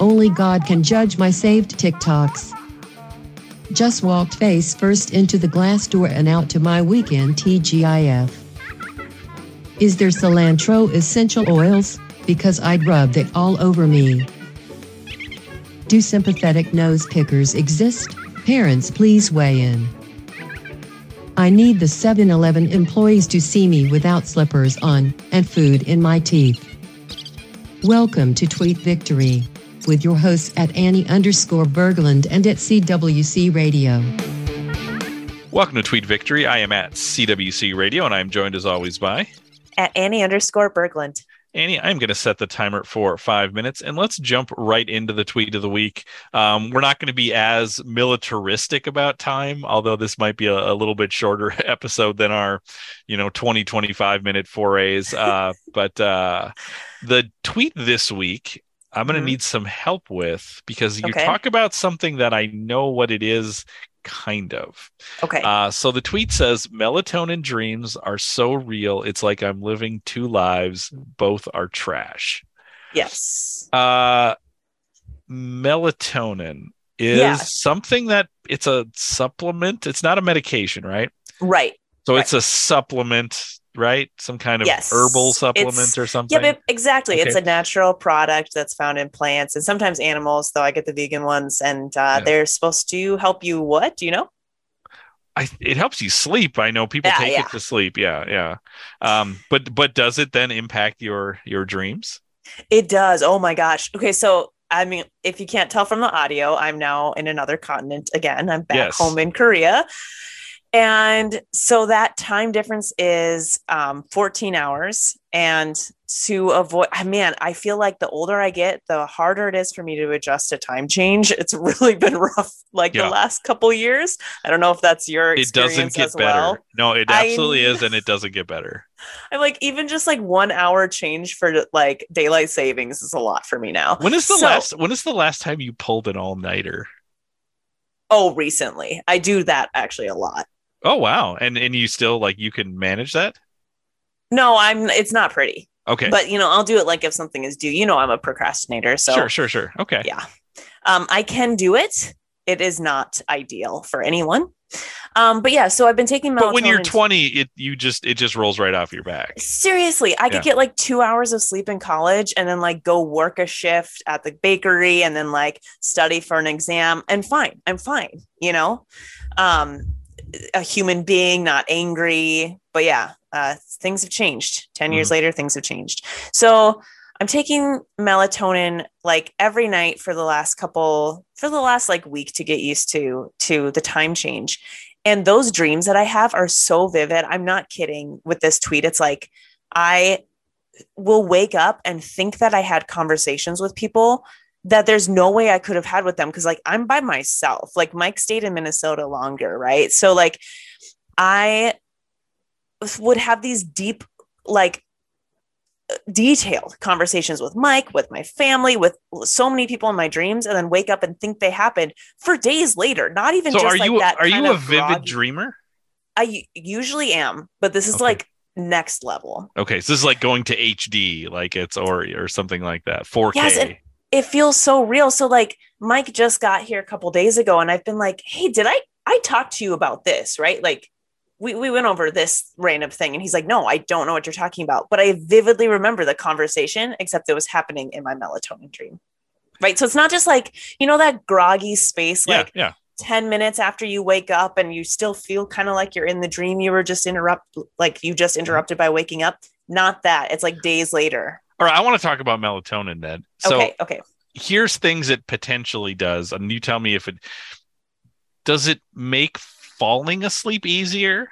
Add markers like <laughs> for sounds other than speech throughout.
Only God can judge my saved TikToks. Just walked face first into the glass door and out to my weekend TGIF. Is there cilantro essential oils? Because I'd rub that all over me. Do sympathetic nose pickers exist? Parents, please weigh in. I need the 7 Eleven employees to see me without slippers on and food in my teeth. Welcome to Tweet Victory with your hosts at Annie underscore Berglund and at CWC Radio. Welcome to Tweet Victory. I am at CWC Radio and I'm joined as always by at Annie underscore Berglund. Annie, I'm going to set the timer for five minutes and let's jump right into the tweet of the week. Um, we're not going to be as militaristic about time, although this might be a, a, little bit shorter <laughs> episode than our, you know, 20, 25 minute forays. Uh, <laughs> but uh, the tweet this week, I'm going to mm-hmm. need some help with because you okay. talk about something that I know what it is kind of. Okay. Uh, so the tweet says melatonin dreams are so real. It's like I'm living two lives. Both are trash. Yes. Uh, melatonin is yeah. something that it's a supplement. It's not a medication, right? Right. So right. it's a supplement right? Some kind of yes. herbal supplement it's, or something. Yeah, exactly. Okay. It's a natural product that's found in plants and sometimes animals, though I get the vegan ones, and uh, yeah. they're supposed to help you. What do you know? I, it helps you sleep. I know people yeah, take yeah. it to sleep. Yeah, yeah. Um, but but does it then impact your your dreams? It does. Oh my gosh. Okay, so I mean, if you can't tell from the audio, I'm now in another continent again. I'm back yes. home in Korea. And so that time difference is um, 14 hours. And to avoid, man, I feel like the older I get, the harder it is for me to adjust to time change. It's <laughs> really been rough, like yeah. the last couple years. I don't know if that's your It doesn't get better. Well. No, it absolutely I, is, and it <laughs> doesn't get better. I'm like, even just like one hour change for like daylight savings is a lot for me now. When is the so, last? When is the last time you pulled an all nighter? Oh, recently. I do that actually a lot. Oh wow. And and you still like you can manage that? No, I'm it's not pretty. Okay. But you know, I'll do it like if something is due. You know I'm a procrastinator. So Sure, sure, sure. Okay. Yeah. Um, I can do it. It is not ideal for anyone. Um, but yeah, so I've been taking melatonin. But when you're 20, it you just it just rolls right off your back. Seriously, I could yeah. get like two hours of sleep in college and then like go work a shift at the bakery and then like study for an exam and fine, I'm fine, you know. Um, a human being, not angry. But yeah, uh, things have changed. 10 mm-hmm. years later, things have changed. So I'm taking melatonin like every night for the last couple, for the last like week to get used to, to the time change. And those dreams that I have are so vivid. I'm not kidding with this tweet. It's like, I will wake up and think that I had conversations with people that there's no way I could have had with them because like I'm by myself. Like Mike stayed in Minnesota longer, right? So like I would have these deep like uh, detailed conversations with Mike, with my family, with so many people in my dreams, and then wake up and think they happened for days later. Not even so just are like you, that. Are you a vivid groggy. dreamer? I usually am, but this is okay. like next level. Okay, so this is like going to HD, like it's or or something like that, 4K. Yes, and, it feels so real. So like Mike just got here a couple days ago and I've been like, "Hey, did I I talked to you about this, right? Like we, we went over this random thing and he's like, no, I don't know what you're talking about. But I vividly remember the conversation, except it was happening in my melatonin dream. Right. So it's not just like, you know, that groggy space, like yeah, yeah. 10 minutes after you wake up and you still feel kind of like you're in the dream you were just interrupt like you just interrupted by waking up. Not that. It's like days later. All right, I want to talk about melatonin then. So okay, okay. Here's things it potentially does, and you tell me if it does it make falling asleep easier?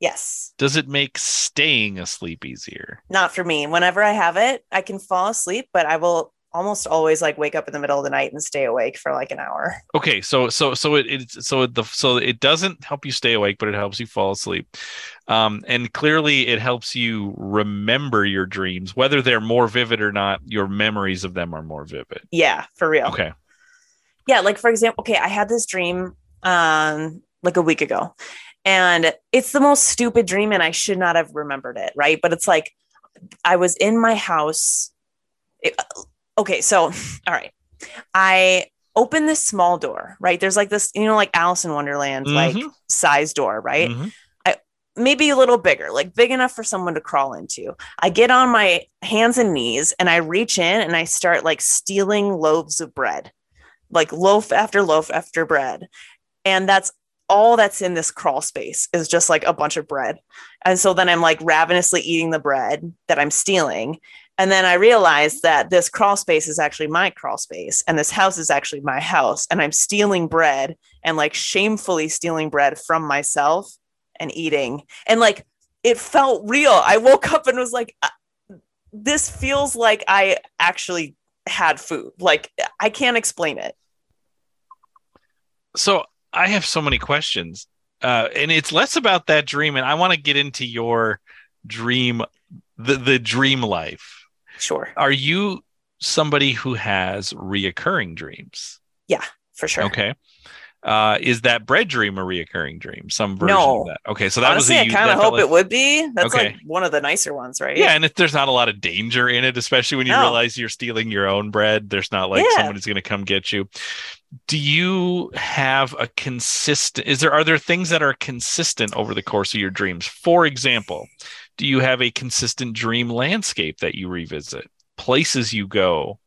Yes. Does it make staying asleep easier? Not for me. Whenever I have it, I can fall asleep, but I will almost always like wake up in the middle of the night and stay awake for like an hour. Okay, so so so it, it so the so it doesn't help you stay awake, but it helps you fall asleep. Um, and clearly it helps you remember your dreams, whether they're more vivid or not. Your memories of them are more vivid. Yeah, for real. Okay. Yeah, like for example, okay, I had this dream um like a week ago, and it's the most stupid dream, and I should not have remembered it, right? But it's like I was in my house okay, so <laughs> all right. I open this small door, right? There's like this, you know, like Alice in Wonderland, like Mhm. size door, right? Mhm. maybe a little bigger, like big enough for someone to crawl into. I get on my hands and knees and I reach in and I start like stealing loaves of bread, like loaf after loaf after bread. And that's all that's in this crawl space is just like a bunch of bread. And so then I'm like ravenously eating the bread that I'm stealing. And then I realized that this crawl space is actually my crawl space and this house is actually my house. And I'm stealing bread and like shamefully stealing bread from myself and eating. And like it felt real. I woke up and was like, "Uh, this feels like I actually had food. Like I can't explain it. So I have so many questions, uh, and it's less about that dream, and I want to get into your dream, the the dream life. Sure. Are you somebody who has reoccurring dreams? Yeah, for sure. Okay. Uh, is that bread dream a reoccurring dream? Some version No. of that. Okay, so that Honestly, I was a, kind of hope like- it would be. That's Okay. like one of the nicer ones, right? Yeah, and if there's not a lot of danger in it, especially when you No. realize you're stealing your own bread, there's not like Yeah. somebody's going to come get you. Do you have a consistent? Is there are there things that are consistent over the course of your dreams? For example, do you have a consistent dream landscape that you revisit? Places you go?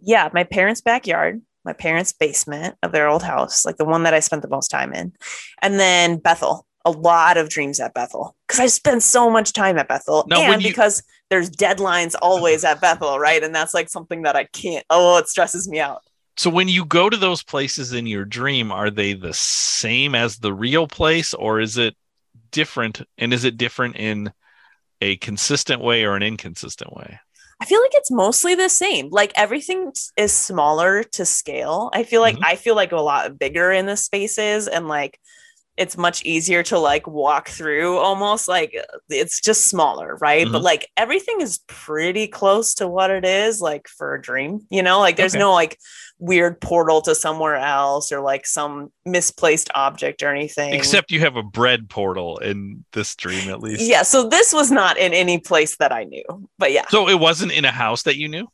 yeah, my parents' backyard, my parents' basement of their old house, like the one that I spent the most time in. And then Bethel, a lot of dreams at Bethel because I spend so much time at Bethel. Now, and you- because there's deadlines always at Bethel, right? And that's like something that I can't, oh, it stresses me out. So when you go to those places in your dream, are they the same as the real place, or is it different? And is it different in a consistent way or an inconsistent way? I feel like it's mostly the same. Like everything is smaller to scale. I feel like Mhm. I feel like a lot bigger in the spaces and like it's much easier to like walk through almost like it's just smaller, right? But Mhm. like everything is pretty close to what it is like for a dream, you know? Like there's Okay. no like weird portal to somewhere else or like some misplaced object or anything. Except you have a bread portal in this dream, at least. yeah, so this was not in any place that I knew. But yeah. So it wasn't in a house that you knew.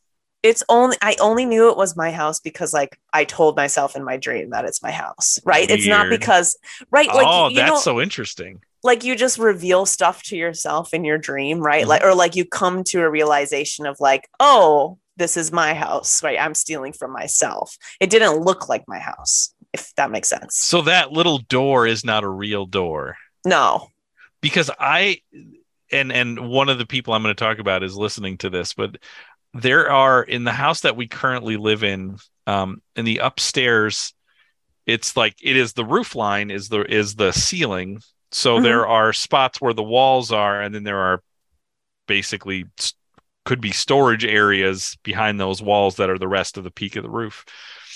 It's only I only knew it was my house because like I told myself in my dream that it's my house, right? It's not because right like oh, that's know so interesting. like you just reveal stuff to yourself in your dream, right? Mhm. Like or like you come to a realization of like, oh, this is my house, right? I'm stealing from myself. It didn't look like my house, if that makes sense. So that little door is not a real door No. because I and and one of the people I'm going to talk about is listening to this, but there are in the house that we currently live in, um, in the upstairs, it's like it is the roof line is the is the ceiling. So Mhm. there are spots where the walls are, and then there are basically could be storage areas behind those walls that are the rest of the peak of the roof.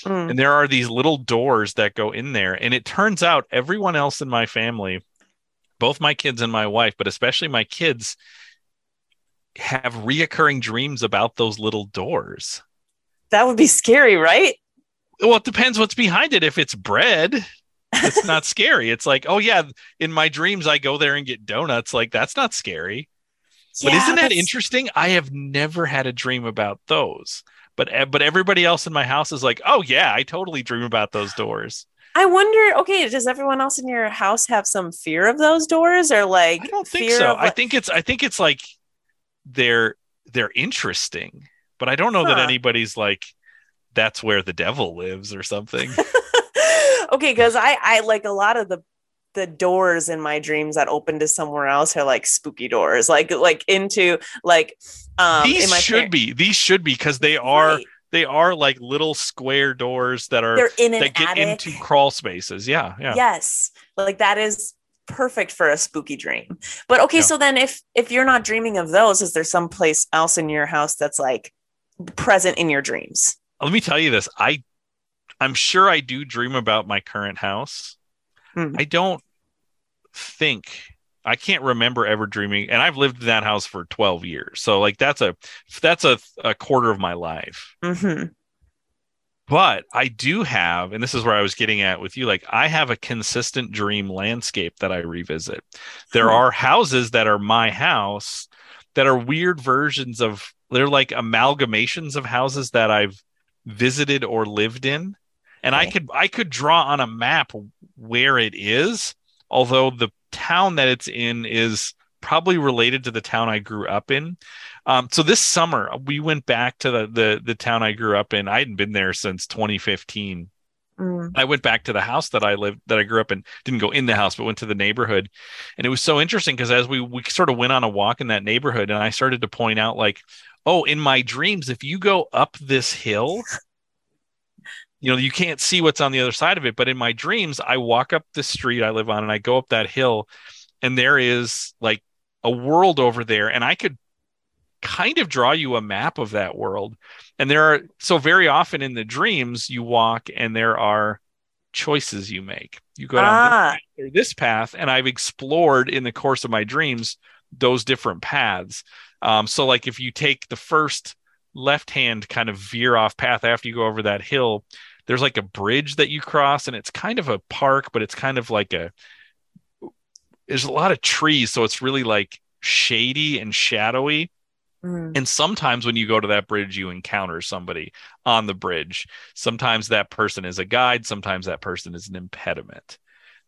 Mm. And there are these little doors that go in there. And it turns out everyone else in my family, both my kids and my wife, but especially my kids, have reoccurring dreams about those little doors. That would be scary, right? Well, it depends what's behind it. If it's bread, it's not <laughs> scary. It's like, oh, yeah, in my dreams, I go there and get donuts. Like, that's not scary. But isn't that that's- interesting? I have never had a dream about those. But eh, but everybody else in my house is like, oh yeah, I totally dream about those doors. I wonder, okay, does everyone else in your house have some fear of those doors or like I don't think so. of I think it's I think it's like they're they're interesting, but I don't know that anybody's like that's where the devil lives or something. <laughs> okay because i i like a lot of the the doors in my dreams that open to somewhere else are like spooky doors like like into like um these should par- be these should be because they are Right. they are like little square doors that are they're in that get attic into crawl spaces. Yeah, yeah. yes like that is perfect for a spooky dream but okay Yeah. so then if if you're not dreaming of those is there someplace else in your house that's like present in your dreams Let me tell you this. I I'm sure I do dream about my current house. Hmm. I don't think I can't remember ever dreaming and I've lived in that house for 12 years. So like that's a that's a, a quarter of my life. hmm But I do have and this is where I was getting at with you like I have a consistent dream landscape that I revisit. There Hmm. are houses that are my house that are weird versions of they're like amalgamations of houses that I've visited or lived in. And I could I could draw on a map where it is, although the town that it's in is probably related to the town I grew up in. Um, so this summer we went back to the, the the town I grew up in. I hadn't been there since 2015. Mm. I went back to the house that I lived that I grew up in. Didn't go in the house, but went to the neighborhood, and it was so interesting because as we we sort of went on a walk in that neighborhood, and I started to point out like, oh, in my dreams, if you go up this hill, <laughs> you know, you can't see what's on the other side of it. But in my dreams, I walk up the street I live on, and I go up that hill, and there is like a world over there, and I could kind of draw you a map of that world. And there are so very often in the dreams you walk and there are choices you make. You go down Ah, this path this path, and I've explored in the course of my dreams those different paths. Um, so like if you take the first left hand kind of veer off path after you go over that hill, there's like a bridge that you cross, and it's kind of a park, but it's kind of like a there's a lot of trees, so it's really like shady and shadowy. mm. And sometimes when you go to that bridge, you encounter somebody on the bridge. Sometimes that person is a guide. Sometimes that person is an impediment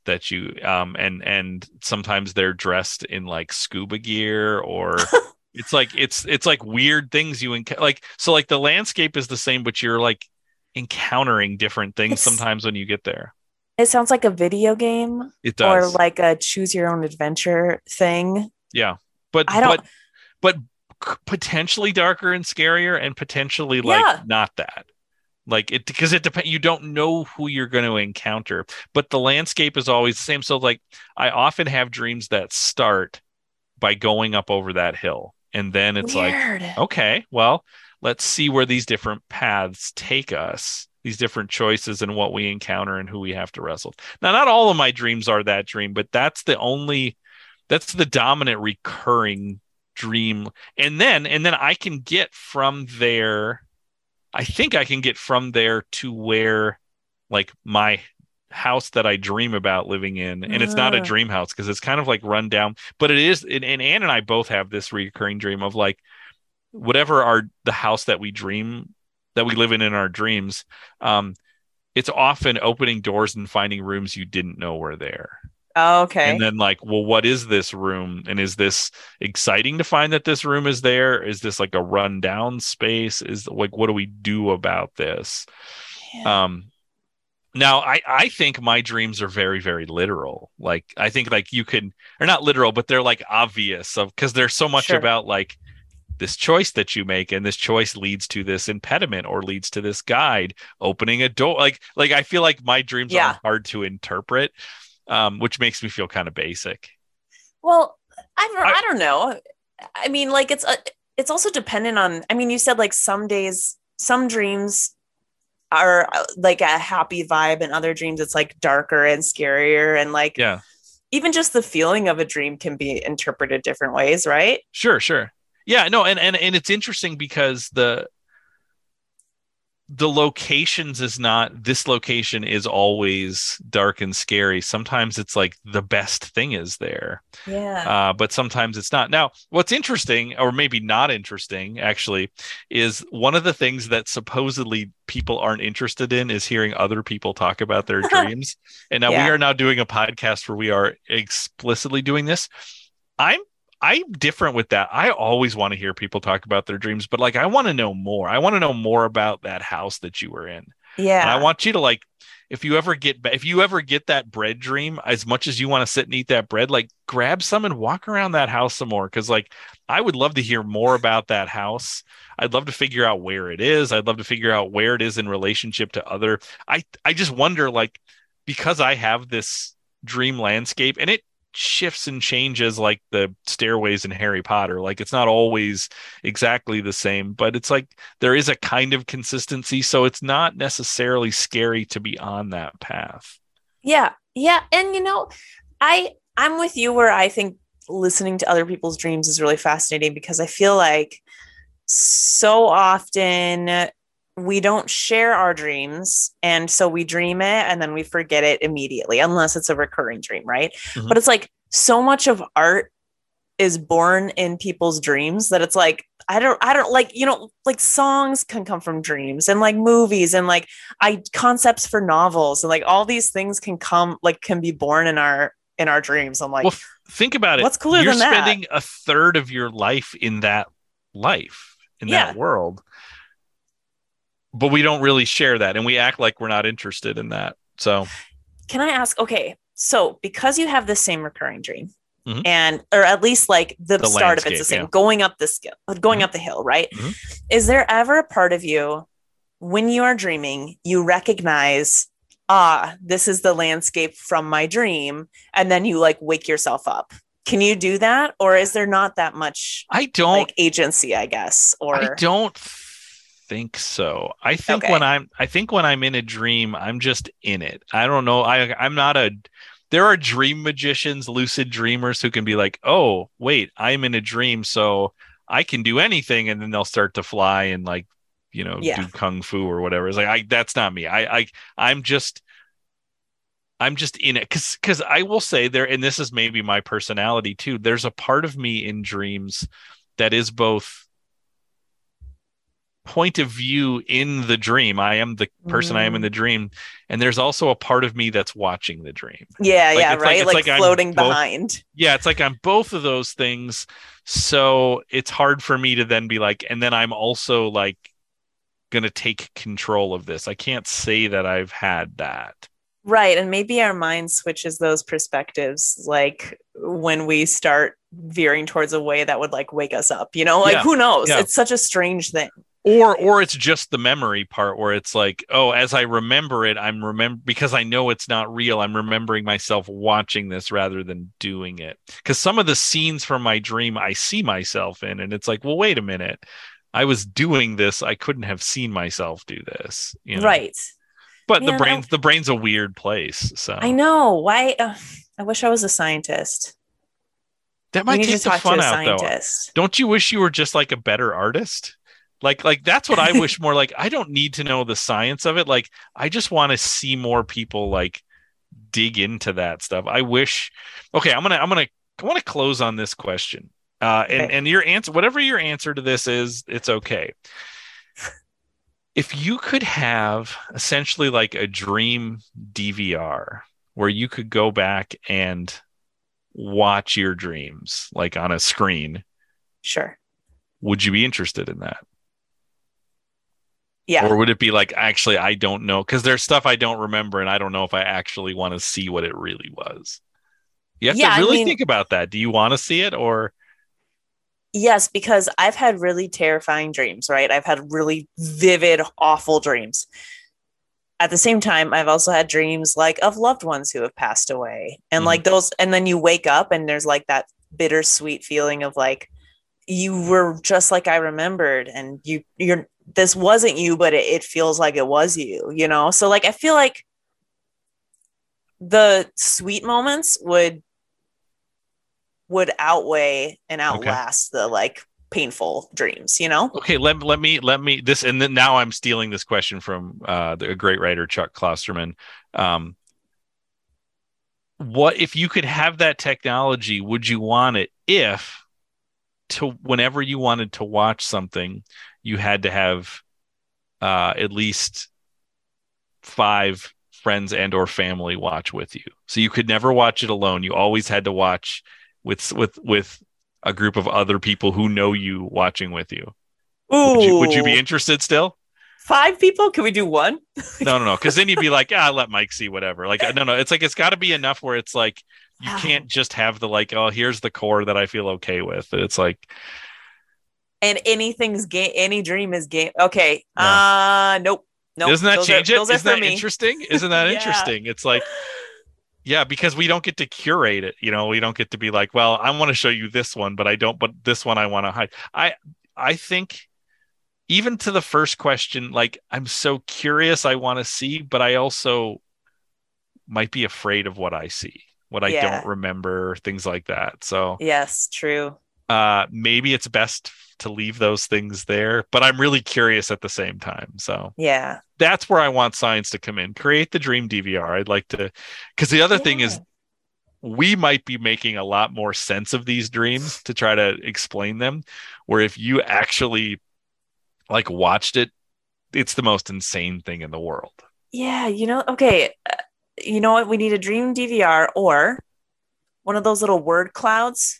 that you um and and sometimes they're dressed in like scuba gear or <laughs> it's like it's it's like weird things you encounter like so like the landscape is the same but you're like encountering different things It's- sometimes when you get there it sounds like a video game it or like a choose your own adventure thing. yeah but I don't- but but potentially darker and scarier and potentially like Yeah. not that. Like it because it depends you don't know who you're going to encounter but the landscape is always the same. So like i often have dreams that start by going up over that hill and then it's like okay well let's see where these different paths take us these different choices and what we encounter and who we have to wrestle now not all of my dreams are that dream but that's the only that's the dominant recurring dream and then and then i can get from there i think i can get from there to where like my house that i dream about living in and it's not a Ah. dream house because it's kind of like run down but it is and, and anne and i both have this recurring dream of like whatever our the house that we dream that we live in in our dreams um it's often opening doors and finding rooms you didn't know were there Oh, okay. and then like well what is this room and is this exciting to find that this room is there is this like a rundown space is like what do we do about this Yeah. um now i i think my dreams are very very literal like i think like you can or not literal but they're like obvious of because there's so much Sure. about like this choice that you make and this choice leads to this impediment or leads to this guide opening a door like like i feel like my dreams Yeah. are hard to interpret um which makes me feel kind of basic Well, I don't, I- I, don't know. I mean, like it's a, it's also dependent on. I mean, you said like some days, some dreams are uh, like a happy vibe, and other dreams it's like darker and scarier, and like yeah even just the feeling of a dream can be interpreted different ways, right? Sure, sure. Yeah, no, and and and it's interesting because the the locations is not this location is always dark and scary. Sometimes it's like the best thing is there. Yeah. Uh, but sometimes it's not. Now, what's interesting, or maybe not interesting, actually, is one of the things that supposedly people aren't interested in is hearing other people talk about their <laughs> dreams. And now Yeah. we are now doing a podcast where we are explicitly doing this. I'm I'm different with that. I always want to hear people talk about their dreams, but like I want to know more. I want to know more about that house that you were in. yeah. And I want you to like, if you ever get if you ever get that bread dream, as much as you want to sit and eat that bread, like grab some and walk around that house some more. Cause like I would love to hear more about that house. I'd love to figure out where it is. I'd love to figure out where it is in relationship to other. I I just wonder, like, because I have this dream landscape and it shifts and changes like the stairways in Harry Potter. Like it's not always exactly the same, but it's like there is a kind of consistency so it's not necessarily scary to be on that path Yeah. Yeah. And you know, I I'm with you where I think listening to other people's dreams is really fascinating because I feel like so often we don't share our dreams and so we dream it and then we forget it immediately unless it's a recurring dream, right? Mhm. But it's like so much of art is born in people's dreams that it's like I don't I don't like you know like songs can come from dreams and like movies and like I concepts for novels and like all these things can come like can be born in our in our dreams. I'm like, well, think about it. what's cooler You're than that? spending a third of your life in that life, in Yeah. that world. But we don't really share that and we act like we're not interested in that. So can I ask? Okay, so because you have the same recurring dream, Mhm. and or at least like the, The start of it's the same, yeah. going up the skill, going Mhm. up the hill, right? Mhm. Is there ever a part of you when you are dreaming, you recognize, ah, this is the landscape from my dream, and then you like wake yourself up? Can you do that, or is there not that much I don't like agency? I guess, or I don't think so. I think Okay. when I'm I think when I'm in a dream, I'm just in it. I don't know. I I'm not a there are dream magicians, lucid dreamers who can be like, "Oh, wait, I'm in a dream, so I can do anything." And then they'll start to fly and like, you know, Yeah. do kung fu or whatever. It's like I that's not me. I I I'm just I'm just in it cuz cuz I will say there and this is maybe my personality too. There's a part of me in dreams that is both point of view in the dream. I am the person I am in Mm. the dream, and there's also a part of me that's watching the dream. yeah, Like, yeah, like- right, it's like, like floating both- behind. Yeah, it's like I'm both of those things. So it's hard for me to then be like, and then I'm also like going to take control of this. I can't say that I've had that. Right. And maybe our mind switches those perspectives like when we start veering towards a way that would like wake us up, you know, like Yeah. who knows? Yeah. It's such a strange thing. Or or it's just the memory part where it's like, oh, as I remember it, I'm remember because I know it's not real. I'm remembering myself watching this rather than doing it. Because some of the scenes from my dream I see myself in, and it's like, well, wait a minute. I was doing this. I couldn't have seen myself do this. You know? Right. But the Man, brain's the brain's a weird place. So I know. Why? Uh, I wish I was a scientist. that might take the fun out though. Don't you wish you were just like a better artist? Like like that's what I wish <laughs> more like I don't need to know the science of it. Like I just want to see more people like dig into that stuff. I wish Okay, I'm going to I'm going to I want to close on this question. Uh and Okay. and your answer whatever your answer to this is, it's okay. If you could have essentially like a dream DVR where you could go back and watch your dreams like on a screen Sure. would you be interested in that Yeah. or would it be like actually i don't know because there's stuff i don't remember and i don't know if i actually want to see what it really was you have Yeah, to really mean- think about that do you want to see it or Yes, because I've had really terrifying dreams, right? I've had really vivid, awful dreams. At the same time, I've also had dreams like of loved ones who have passed away. And Mhm. like those, and then you wake up and there's like that bittersweet feeling of like you were just like I remembered, and you you're this wasn't you, but it, it feels like it was you, you know? So like I feel like the sweet moments would would outweigh and outlast the like painful dreams, you know? okay let, let me let me this and then now i'm stealing this question from uh the great writer chuck klosterman um what if you could have that technology would you want it if to whenever you wanted to watch something you had to have uh at least five friends and or family watch with you so you could never watch it alone you always had to watch with with with a group of other people who know you watching with you Ooh, would you, would you be interested still? five people? Can we do one? No, no, no. Because then you'd be <laughs> like, yeah, I'll let Mike see whatever. Like, no, no. It's like it's got to be enough where it's like you can't just have the like, oh, here's the core that I feel okay with. It's like, And anything's game. Any dream is game. Okay. Uh, nope. Nope. doesn't that Those change are, it? Isn't that me. interesting? Isn't that <laughs> Yeah. interesting? It's like, <sighs> yeah, because we don't get to curate it. You know, we don't get to be like, well, I want to show you this one, but I don't. But this one I want to hide. I, I think. Even to the first question, like I'm so curious, I want to see, but I also might be afraid of what I see, what I Yeah. don't remember, things like that. So Yes, true. Uh, maybe it's best to leave those things there, but I'm really curious at the same time. So Yeah. that's where I want science to come in. Create the dream DVR. I'd like to, because the other thing is, we might be making a lot more sense of these dreams to try to explain them. Where if you actually like watched it, it's the most insane thing in the world. Yeah, you know, okay. Uh, you know what? We need a dream DVR or one of those little word clouds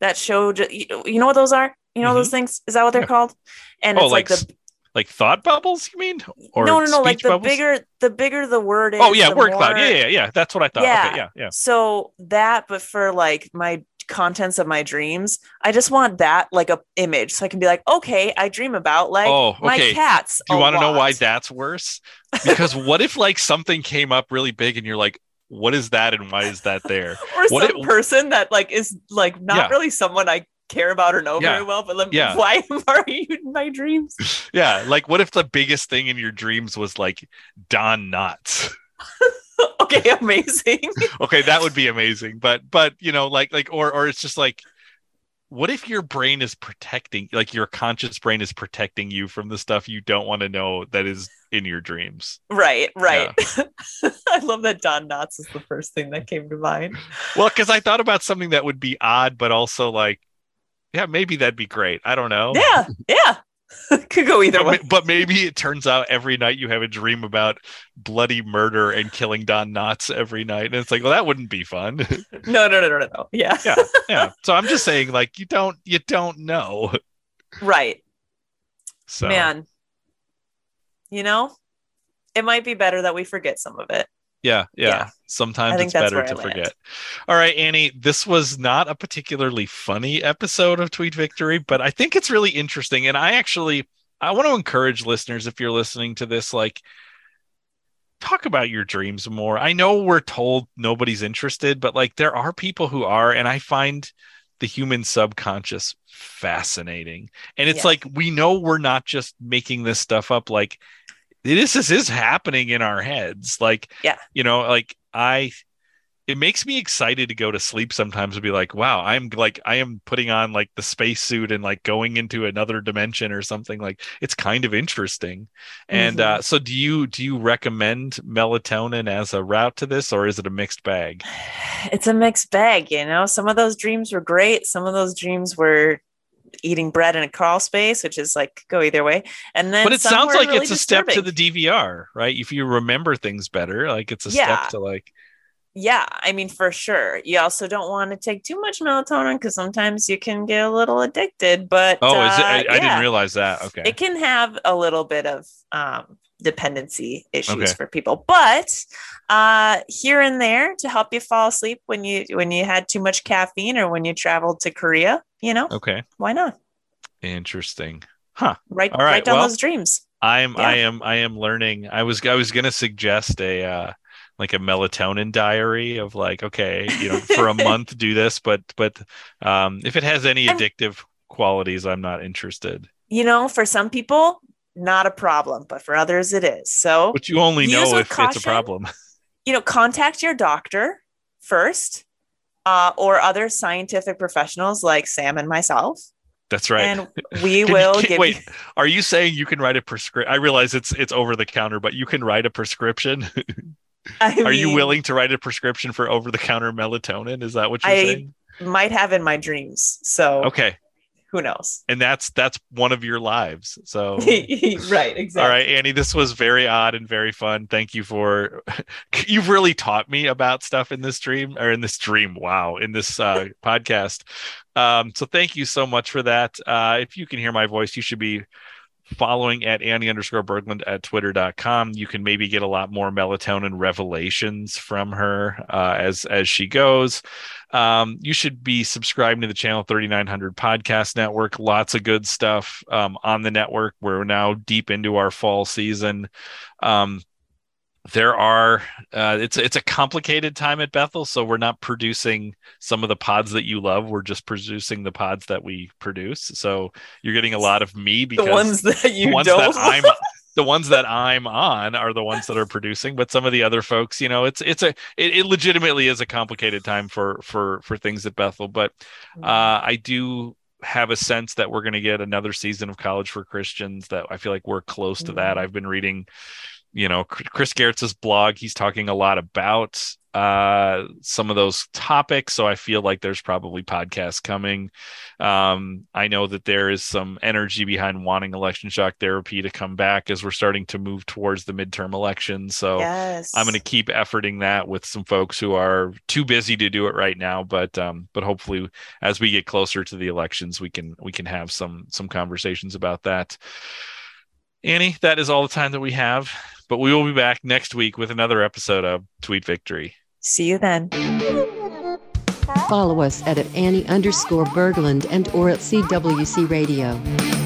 that show. You you know what those are? You know those things? Is that what they're Mm-hmm. Yeah. called? And oh, it's like, like the like thought bubbles, you mean? Or no, no, no. Like the bubbles? bigger, the bigger the word is. Oh yeah, word cloud. Yeah, yeah, yeah. That's what I thought. Yeah. Okay, yeah, yeah. So that, but for like my contents of my dreams, I just want that like a image, so I can be like, okay, I dream about like Oh, my cats. Do you want to know why that's worse? Because what if like something came up really big and you're like, what is that and why is that there? <laughs> or what some it- person that like is like not Yeah. really someone I care about or know Yeah. very well, but like, Yeah. <laughs> why are you in my dreams? <laughs> Yeah, like what if the biggest thing in your dreams was like Don Knotts? okay, amazing. okay, that would be amazing. But but you know, like like or or it's just like what if your brain is protecting like your conscious brain is protecting you from the stuff you don't want to know that is in your dreams? right, right. <laughs> I love that Don Knotts is the first thing that came to mind. Well, because I thought about something that would be odd, but also like, yeah, maybe that'd be great. I don't know. Yeah, yeah. <laughs> Could go either But, way. but maybe it turns out every night you have a dream about bloody murder and killing Don Knotts every night. And it's like, well, that wouldn't be fun. <laughs> No, no, no, no, no, no. Yeah. yeah. Yeah. So I'm just saying, like, you don't you don't know. Right. So Man. You know, it might be better that we forget some of it. Yeah, yeah. Yeah. Sometimes it's better to forget. All right, Annie, this was not a particularly funny episode of Tweet Victory, but I think it's really interesting. And I actually I want to encourage listeners if you're listening to this, like talk about your dreams more. I know we're told nobody's interested, but like there are people who are, and I find the human subconscious fascinating. And it's Yeah. like we know we're not just making this stuff up, like this is, is happening in our heads. Like, Yeah. you know, like I it makes me excited to go to sleep sometimes and be like, wow, I'm like I am putting on like the spacesuit and like going into another dimension or something. Like it's kind of interesting. And Mhm. uh so do you do you recommend melatonin as a route to this or is it a mixed bag? <sighs> It's a mixed bag, you know. Some of those dreams were great. Some of those dreams were eating bread in a crawl space, which is like go either way. And then But it sounds like really it's a step to the DVR, right? If you remember things better, like it's a Yeah. step to like Yeah, I mean for sure. You also don't want to take too much melatonin because sometimes you can get a little addicted. But Oh, is it? uh, I, I didn't realize that. Okay. it can have a little bit of um, dependency issues Okay. for people but uh, here and there to help you fall asleep when you when you had too much caffeine or when you traveled to korea you know okay. why not Interesting. Huh. write, All right, write down well- those dreams I'm Yeah. I am I am learning. I was I was gonna suggest a uh like a melatonin diary of like, okay, you know, for a <laughs> month do this, but but um if it has any I'm- addictive qualities, I'm not interested. you know for some people not a problem but for others it is so But you only know if it's a problem. you know contact your doctor first uh, or other scientific professionals like sam and myself That's right. and <laughs> we Can you- will can- give wait, you Are you saying you can write a prescription? I realize it's it's over the counter, but you can write a prescription. <laughs> I <laughs> Are you willing to write a prescription for over the counter melatonin? Is that what you're saying? I- saying? might have in my dreams so Okay. Who knows And that's that's one of your lives. So <laughs> right exactly All right, Annie, this was very odd and very fun. Thank you for <laughs> you've really taught me about stuff in this dream or in this dream. Wow, in this uh, <laughs> podcast. Um, so thank you so much for that. Uh, if you can hear my voice, you should be following at Annie underscore Berglund at twitter.com. You can maybe get a lot more melatonin revelations from her uh, as as she goes. Um, you should be subscribing to the channel 3900 podcast network. Lots of good stuff um, on the network. We're now deep into our fall season. Um, there are uh, it's it's a complicated time at Bethel, so we're not producing some of the pods that you love. We're just producing the pods that we produce. So you're getting a lot of me because the ones that you ones don't that <laughs> I'm the ones that I'm on are the ones that are producing, but some of the other folks, you know, it's it's a it, it legitimately is a complicated time for for for things at Bethel, but Mm-hmm. uh, I do have a sense that we're going to get another season of College for Christians. That I feel like we're close to that. Mhm. I've been reading, you know, Chris Gehrz's blog, he's talking a lot about uh, some of those topics. So I feel like there's probably podcasts coming. Um, I know that there is some energy behind wanting election shock therapy to come back as we're starting to move towards the midterm elections. So yes. I'm going to keep efforting that with some folks who are too busy to do it right now. But um, but hopefully, as we get closer to the elections, we can we can have some some conversations about that. Annie, that is all the time that we have. But we will be back next week with another episode of Tweet Victory. See you then. Follow us at, at Annie underscore Berglund and or at CWC Radio.